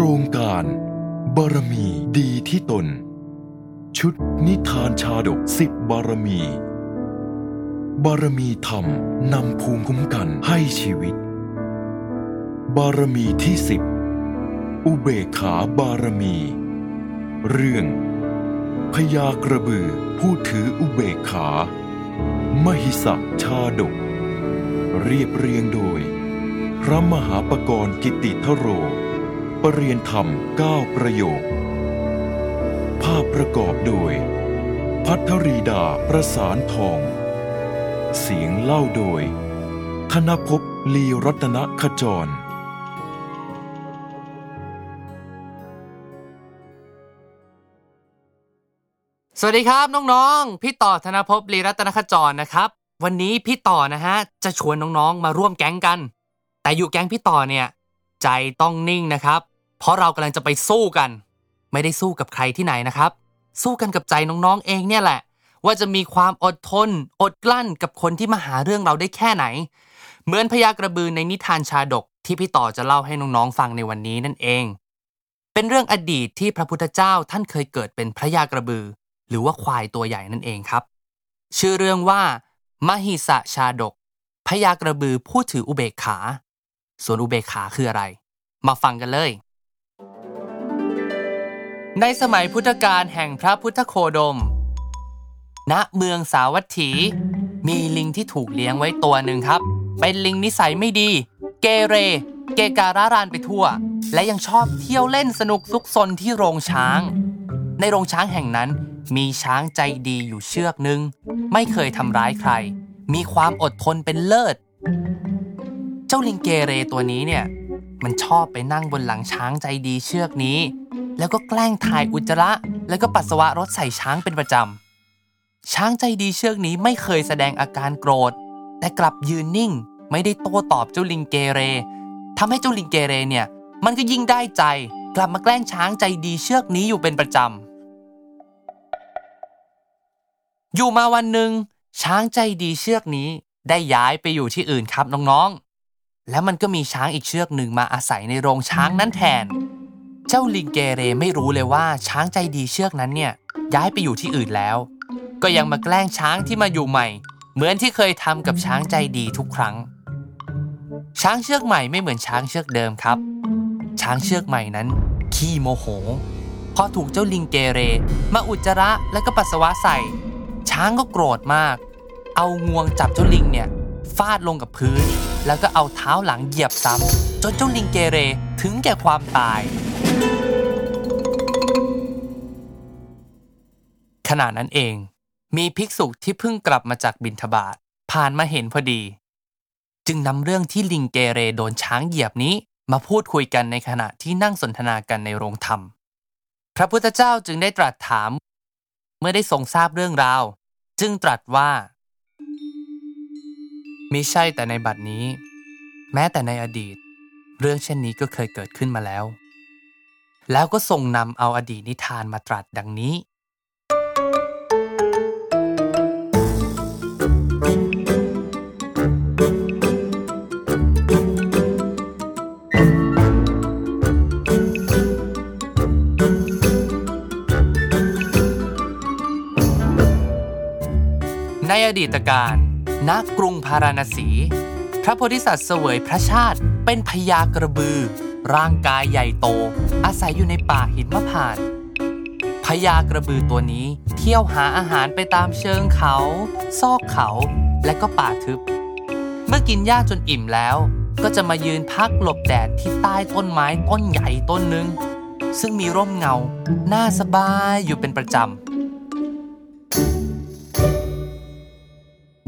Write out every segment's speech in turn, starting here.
ครงการบารมีดีที่ตน ชุดนิทานชาดกสิบบารมี บารมีธรรมนำภูมิคุ้มกันให้ชีวิต บารมีที่สิบอุเบกขาบารมี เรื่องพญากระบือผู้ถืออุเบกขา มหิสักชาดก เรียบเรียงโดย พระมหาปกรณ์กิติทโร ปรริยนธรรมเก้าประโยค ภาพประกอบโดย พัทรีดาประสานทอง เสียงเล่าโดย ธนภพลีรัตนขจร สวัสดีครับน้องๆ พี่ต่อธนภพลีรัตนขจรนะครับ วันนี้พี่ต่อนะฮะ จะชวนน้องๆ มาร่วมแก๊งกัน แต่อยู่แก๊งพี่ต่อเนี่ย ใจต้องนิ่งนะครับ เพราะเรากำลังจะไปสู้กัน ไม่ได้สู้กับใครที่ไหนนะครับ สู้กันกับใจน้องๆเองเนี่ยแหละ ว่าจะมีความอดทน อดกลั้นกับคนที่มาหาเรื่องเราได้แค่ไหน เหมือนพญากระบือในนิทานชาดกที่พี่ต่อจะเล่าให้น้องๆฟังในวันนี้นั่นเอง เป็นเรื่องอดีตที่พระพุทธเจ้าท่านเคยเกิดเป็นพระยากระบือ หรือว่าควายตัวใหญ่นั่นเองครับ ชื่อเรื่องว่ามหิสะชาดกพญากระบือผู้ถืออุเบกขา ส่วนอุเบกขาคืออะไร มาฟังกันเลย ในสมัยพุทธกาลแห่งพระพุทธโคดม ณ เมืองสาวัตถี มีลิงที่ถูกเลี้ยงไว้ตัวหนึ่งครับ เป็นลิงนิสัยไม่ดี เกเร เกการารานไปทั่ว และยังชอบเที่ยวเล่นสนุกซุกซนที่โรงช้าง ในโรงช้างแห่งนั้นมีช้างใจดีอยู่เชือกหนึ่ง ไม่เคยทำร้ายใคร มีความอดทนเป็นเลิศ เจ้าลิงเกเรตัวนี้เนี่ย มันชอบไปนั่งบนหลังช้างใจดีเชือกนี้ แล้วก็แกล้งถ่ายอุจจาระ แล้วก็ปัสสาวะรถใส่ช้างเป็นประจำ ช้างใจดีเชือกนี้ไม่เคยแสดงอาการโกรธ แต่กลับยืนนิ่ง ไม่ได้โต้ตอบเจ้าลิงเกเรทำให้เจ้าลิงเกเรเนี่ย มันก็ยิ่งได้ใจ กลับมาแกล้งช้างใจดีเชือกนี้อยู่เป็นประจำ อยู่มาวันหนึ่งช้างใจดีเชือกนี้ได้ย้ายไปอยู่ที่อื่นครับน้องๆ แล้วมันก็มีช้างอีกเชือกหนึ่งมาอาศัยในโรงช้างนั้นแทน เจ้าลิงเกเรไม่รู้เลยว่าช้างใจดีเชือกนั้นเนี่ยย้ายไปอยู่ที่อื่นแล้ว ก็ยังมาแกล้งช้างที่มาอยู่ใหม่ เหมือนที่เคยทำกับช้างใจดีทุกครั้ง ช้างเชือกใหม่ไม่เหมือนช้างเชือกเดิมครับ ช้างเชือกใหม่นั้น ขี้โมโหพอถูกเจ้าลิงเกเร มาอุจจาระและก็ปัสสาวะใส่ ช้างก็โกรธมาก เอางวงจับเจ้าลิงเนี่ยฟาดลงกับพื้น แล้วก็เอาเท้าหลังเหยียบซ้ำจนเจ้าลิงเกเรถึงแก่ความตาย ขณะนั้นเอง มีภิกษุที่เพิ่งกลับมาจากบิณฑบาตผ่านมาเห็นพอดี จึงนำเรื่องที่ลิงเกเรโดนช้างเหยียบนี้มาพูดคุยกันในขณะที่นั่งสนทนากันในโรงธรรม พระพุทธเจ้าจึงได้ตรัสถาม เมื่อได้ทรงทราบเรื่องราว จึงตรัสว่า มิใช่แต่ในบัดนี้ แม้แต่ในอดีต เรื่องเช่นนี้ก็เคยเกิดขึ้นมาแล้ว แล้วก็ทรงนำเอาอดีตนิทานมาตรัสดังนี้ ในอดีตการ ณกรุงพาราณสี พระโพธิสัตว์เสวยพระชาติเป็นพญากระบือ ร่างกายใหญ่โต อาศัยอยู่ในป่าหินมะพร้านพญากระบือตัวนี้เที่ยวหาอาหารไปตามเชิงเขา ซอกเขา และก็ป่าทึบ เมื่อกินหญ้าจนอิ่มแล้ว ก็จะมายืนพักหลบแดดที่ใต้ต้นไม้ต้นใหญ่ต้นหนึ่งซึ่งมีร่มเงาน่าสบายอยู่เป็นประจำ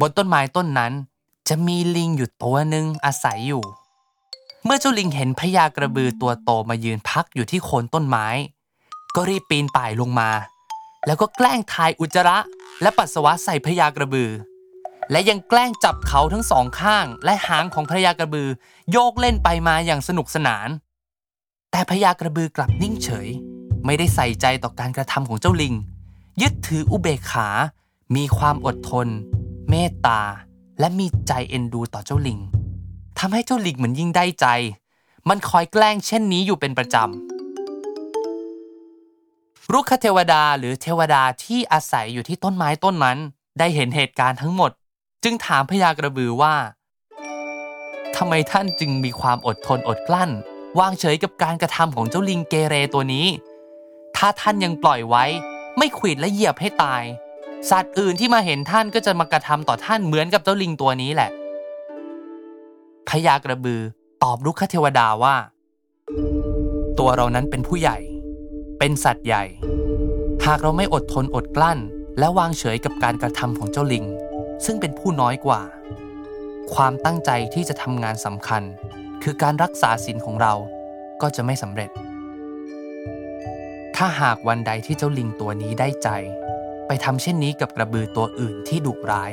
บนต้นไม้ต้นนั้น จะมีลิงอยู่ตัวหนึ่งอาศัยอยู่ เมื่อเจ้าลิงเห็นพญากระบือตัวโตมายืนพักอยู่ที่โคนต้นไม้ ก็รีบปีนป่ายลงมา แล้วก็แกล้งทายอุจจาระ และปัสสาวะใส่พญากระบือ และยังแกล้งจับเขาทั้งสองข้าง และหางของพญากระบือโยกเล่นไปมาอย่างสนุกสนาน แต่พญากระบือกลับนิ่งเฉย ไม่ได้ใส่ใจต่อการกระทำของเจ้าลิง ยึดถืออุเบกขา มีความอดทน เมตตา และมีใจเอ็นดูต่อเจ้าลิงทำให้เจ้าลิงเหมือนยิ่งได้ใจ มันคอยแกล้งเช่นนี้อยู่เป็นประจำรุกขเทวดาหรือเทวดาที่อาศัยอยู่ที่ต้นไม้ต้นนั้น ได้เห็นเหตุการณ์ทั้งหมด จึงถามพญากระบือว่าทำไมท่านจึงมีความอดทนอดกลั้น วางเฉยกับการกระทำของเจ้าลิงเกเรตัวนี้ ถ้าท่านยังปล่อยไว้ ไม่ขวิดและเหยียบให้ตาย สัตว์อื่นที่มาเห็นท่านก็จะมากระทำต่อท่านเหมือนกับเจ้าลิงตัวนี้แหละพญากระบือตอบลุกขเทวดาว่า ตัวเรานั้นเป็นผู้ใหญ่ เป็นสัตว์ใหญ่ หากเราไม่อดทนอดกลั้น และวางเฉยกับการกระทำของเจ้าลิง ซึ่งเป็นผู้น้อยกว่า ความตั้งใจที่จะทำงานสำคัญ คือการรักษาศีลของเราก็จะไม่สำเร็จ ถ้าหากวันใดที่เจ้าลิงตัวนี้ได้ใจ ไปทำเช่นนี้กับกระบือตัวอื่นที่ดุร้าย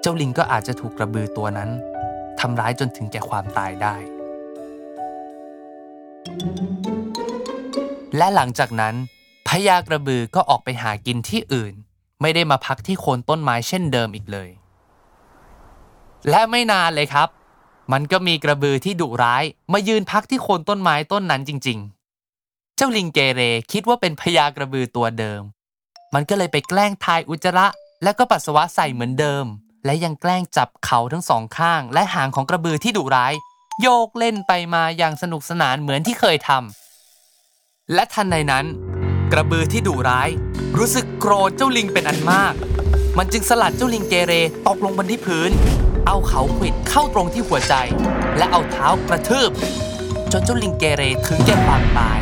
เจ้าลิงก็อาจจะถูกกระบือตัวนั้นทำร้ายจนถึงแก่ความตายได้ และหลังจากนั้นพญากระบือก็ออกไปหากินที่อื่น ไม่ได้มาพักที่โคนต้นไม้เช่นเดิมอีกเลย และไม่นานเลยครับ มันก็มีกระบือที่ดุร้าย มายืนพักที่โคนต้นไม้ต้นนั้นจริง ๆ เจ้าลิงเกเรคิดว่าเป็นพญากระบือตัวเดิม มันก็เลยไปแกล้งทายอุจจาระ และก็ปัสสาวะใส่เหมือนเดิม และยังแกล้งจับเขาทั้งสองข้าง และหางของกระบือที่ดุร้าย โยกเล่นไปมาอย่างสนุกสนานเหมือนที่เคยทำและทันใดนั้น กระบือที่ดุร้าย รู้สึกโกรธเจ้าลิงเป็นอันมาก มันจึงสลัดเจ้าลิงเกเรตกลงบนที่พื้น เอาเขาขวิดเข้าตรงที่หัวใจ และเอาเท้ากระทืบจนเจ้าลิงเกเรถึงแก่ความตาย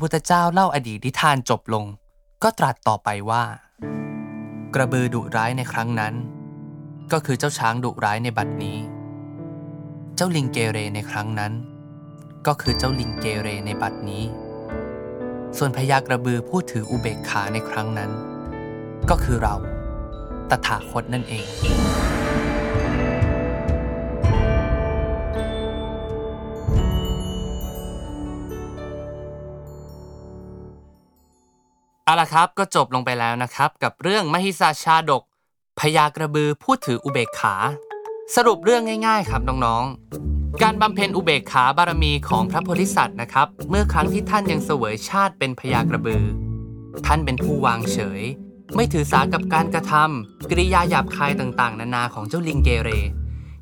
พระพุทธเจ้าเล่าอดีตนิทานจบลง ก็ตรัสต่อไปว่า กระบือดุร้ายในครั้งนั้น ก็คือเจ้าช้างดุร้ายในบัดนี้ เจ้าลิงเกเรในครั้งนั้น ก็คือเจ้าลิงเกเรในบัดนี้ ส่วนพญากระบือผู้ถืออุเบกขาในครั้งนั้น ก็คือเรา ตถาคตนั่นเอง เอาละครับก็จบลงไปแล้วนะครับ กับเรื่องมหิสาชาดกพญากระบือผู้ถืออุเบกขา สรุปเรื่องง่ายๆครับน้องๆ การบำเพ็ญอุเบกขาบารมีของพระโพธิสัตว์นะครับ เมื่อครั้งที่ท่านยังเสวยชาติเป็นพญากระบือ ท่านเป็นผู้วางเฉย ไม่ถือสากับการกระทำกริยาหยาบคายต่างๆ นานาของเจ้าลิงเกเร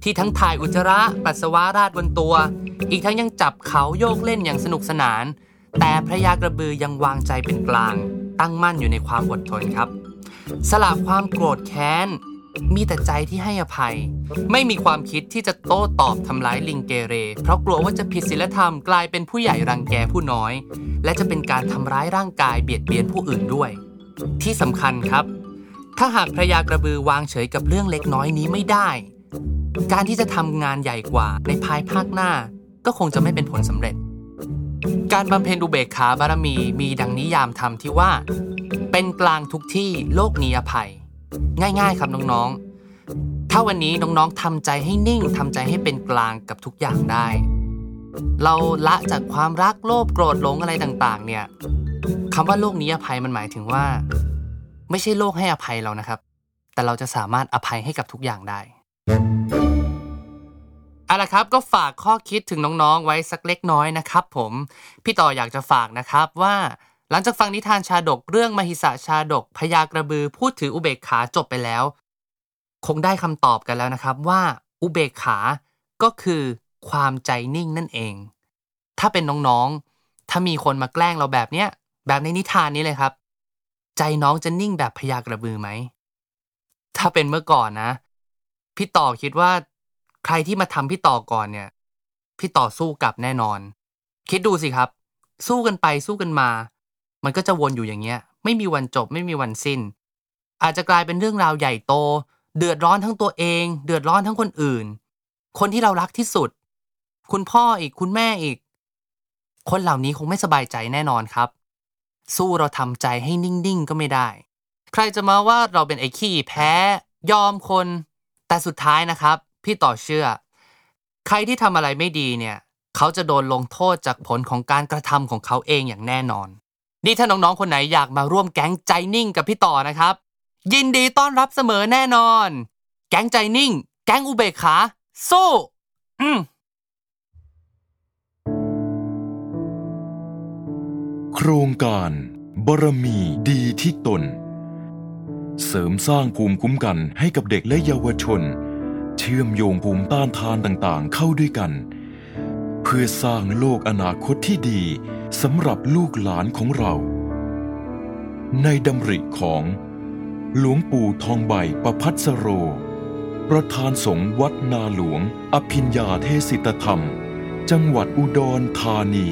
ที่ทั้งถ่ายอุจจาระปัสสาวะราดบนตัว อีกทั้งยังจับเขาโยกเล่นอย่างสนุกสนาน แต่พระยากระบือยังวางใจเป็นกลาง ตั้งมั่นอยู่ในความอดทนครับ สละความโกรธแค้น มีแต่ใจที่ให้อภัย ไม่มีความคิดที่จะโต้ตอบทำร้ายลิงเกเร เพราะกลัวว่าจะผิดศีลธรรมกลายเป็นผู้ใหญ่รังแกผู้น้อย และจะเป็นการทำร้ายร่างกายเบียดเบียนผู้อื่นด้วย ที่สำคัญครับ ถ้าหากพระยากระบือวางเฉยกับเรื่องเล็กน้อยนี้ไม่ได้ การที่จะทำงานใหญ่กว่าในภายภาคหน้า ก็คงจะไม่เป็นผลสำเร็จ การบำเพ็ญอุเบกขาบารมีมีดังนิยามธรรมที่ว่า เป็นกลางทุกที่โลกนี้อภัย ง่าย ๆ ครับน้องๆ ถ้าวันนี้น้องๆทำใจให้นิ่งทำใจให้เป็นกลางกับทุกอย่างได้ เราละจากความรักโลภโกรธหลงอะไรต่างๆ เนี่ยคำว่าโลกนี้อภัยมันหมายถึงว่า ไม่ใช่โลกให้อภัยเรานะครับ แต่เราจะสามารถอภัยให้กับทุกอย่างได้ เอาละครับก็ฝากข้อคิดถึงน้องๆ ไว้สักเล็กน้อยนะครับผมพี่ต่ออยากจะฝากนะครับว่า หลังจากฟังนิทานชาดกเรื่องมหิสะชาดกพญากระบือพูดถืออุเบกขาจบไปแล้ว คงได้คำตอบกันแล้วนะครับว่าอุเบกขาก็คือความใจนิ่งนั่นเอง ถ้าเป็นน้องๆ ถ้ามีคนมาแกล้งเราแบบเนี้ยแบบในนิทานนี้เลยครับ ใจน้องจะนิ่งแบบพญากระบือไหมถ้าเป็นเมื่อก่อนนะ พี่ต่อคิดว่า ใครที่มาทำพี่ต่อก่อนเนี่ย พี่ต่อสู้กลับแน่นอน คิดดูสิครับ สู้กันไปสู้กันมา มันก็จะวนอยู่อย่างเงี้ย ไม่มีวันจบไม่มีวันสิ้น อาจจะกลายเป็นเรื่องราวใหญ่โต เดือดร้อนทั้งตัวเอง เดือดร้อนทั้งคนอื่น คนที่เรารักที่สุด คุณพ่ออีกคุณแม่อีก คนเหล่านี้คงไม่สบายใจแน่นอนครับ สู้เราทำใจให้นิ่งๆก็ไม่ได้ ใครจะมาว่าเราเป็นไอ้ขี้แพ้ ยอมคน แต่สุดท้ายนะครับ พี่ต่อเชื่อ ใครที่ทำอะไรไม่ดีเนี่ย เขาจะโดนลงโทษจากผลของการกระทำของเขาเองอย่างแน่นอน นี่ถ้าน้องๆคนไหนอยากมาร่วมแก๊งใจนิ่งกับพี่ต่อนะครับ ยินดีต้อนรับเสมอแน่นอน แก๊งใจนิ่ง แก๊งอุเบกขาสู้อืมโครงการบารมีดีที่ตน เสริมสร้างภูมิคุ้มกันให้กับเด็กและเยาวชน เชื่อมโยงภูมิต้านทานต่างๆ เข้าด้วยกัน เพื่อสร้างโลกอนาคตที่ดีสำหรับลูกหลานของเรา ในดำริของ หลวงปู่ทองใบประพัสโร ประธานสงฆ์วัดนาหลวง อภิญญาเทศิตธรรม จังหวัดอุดรธานี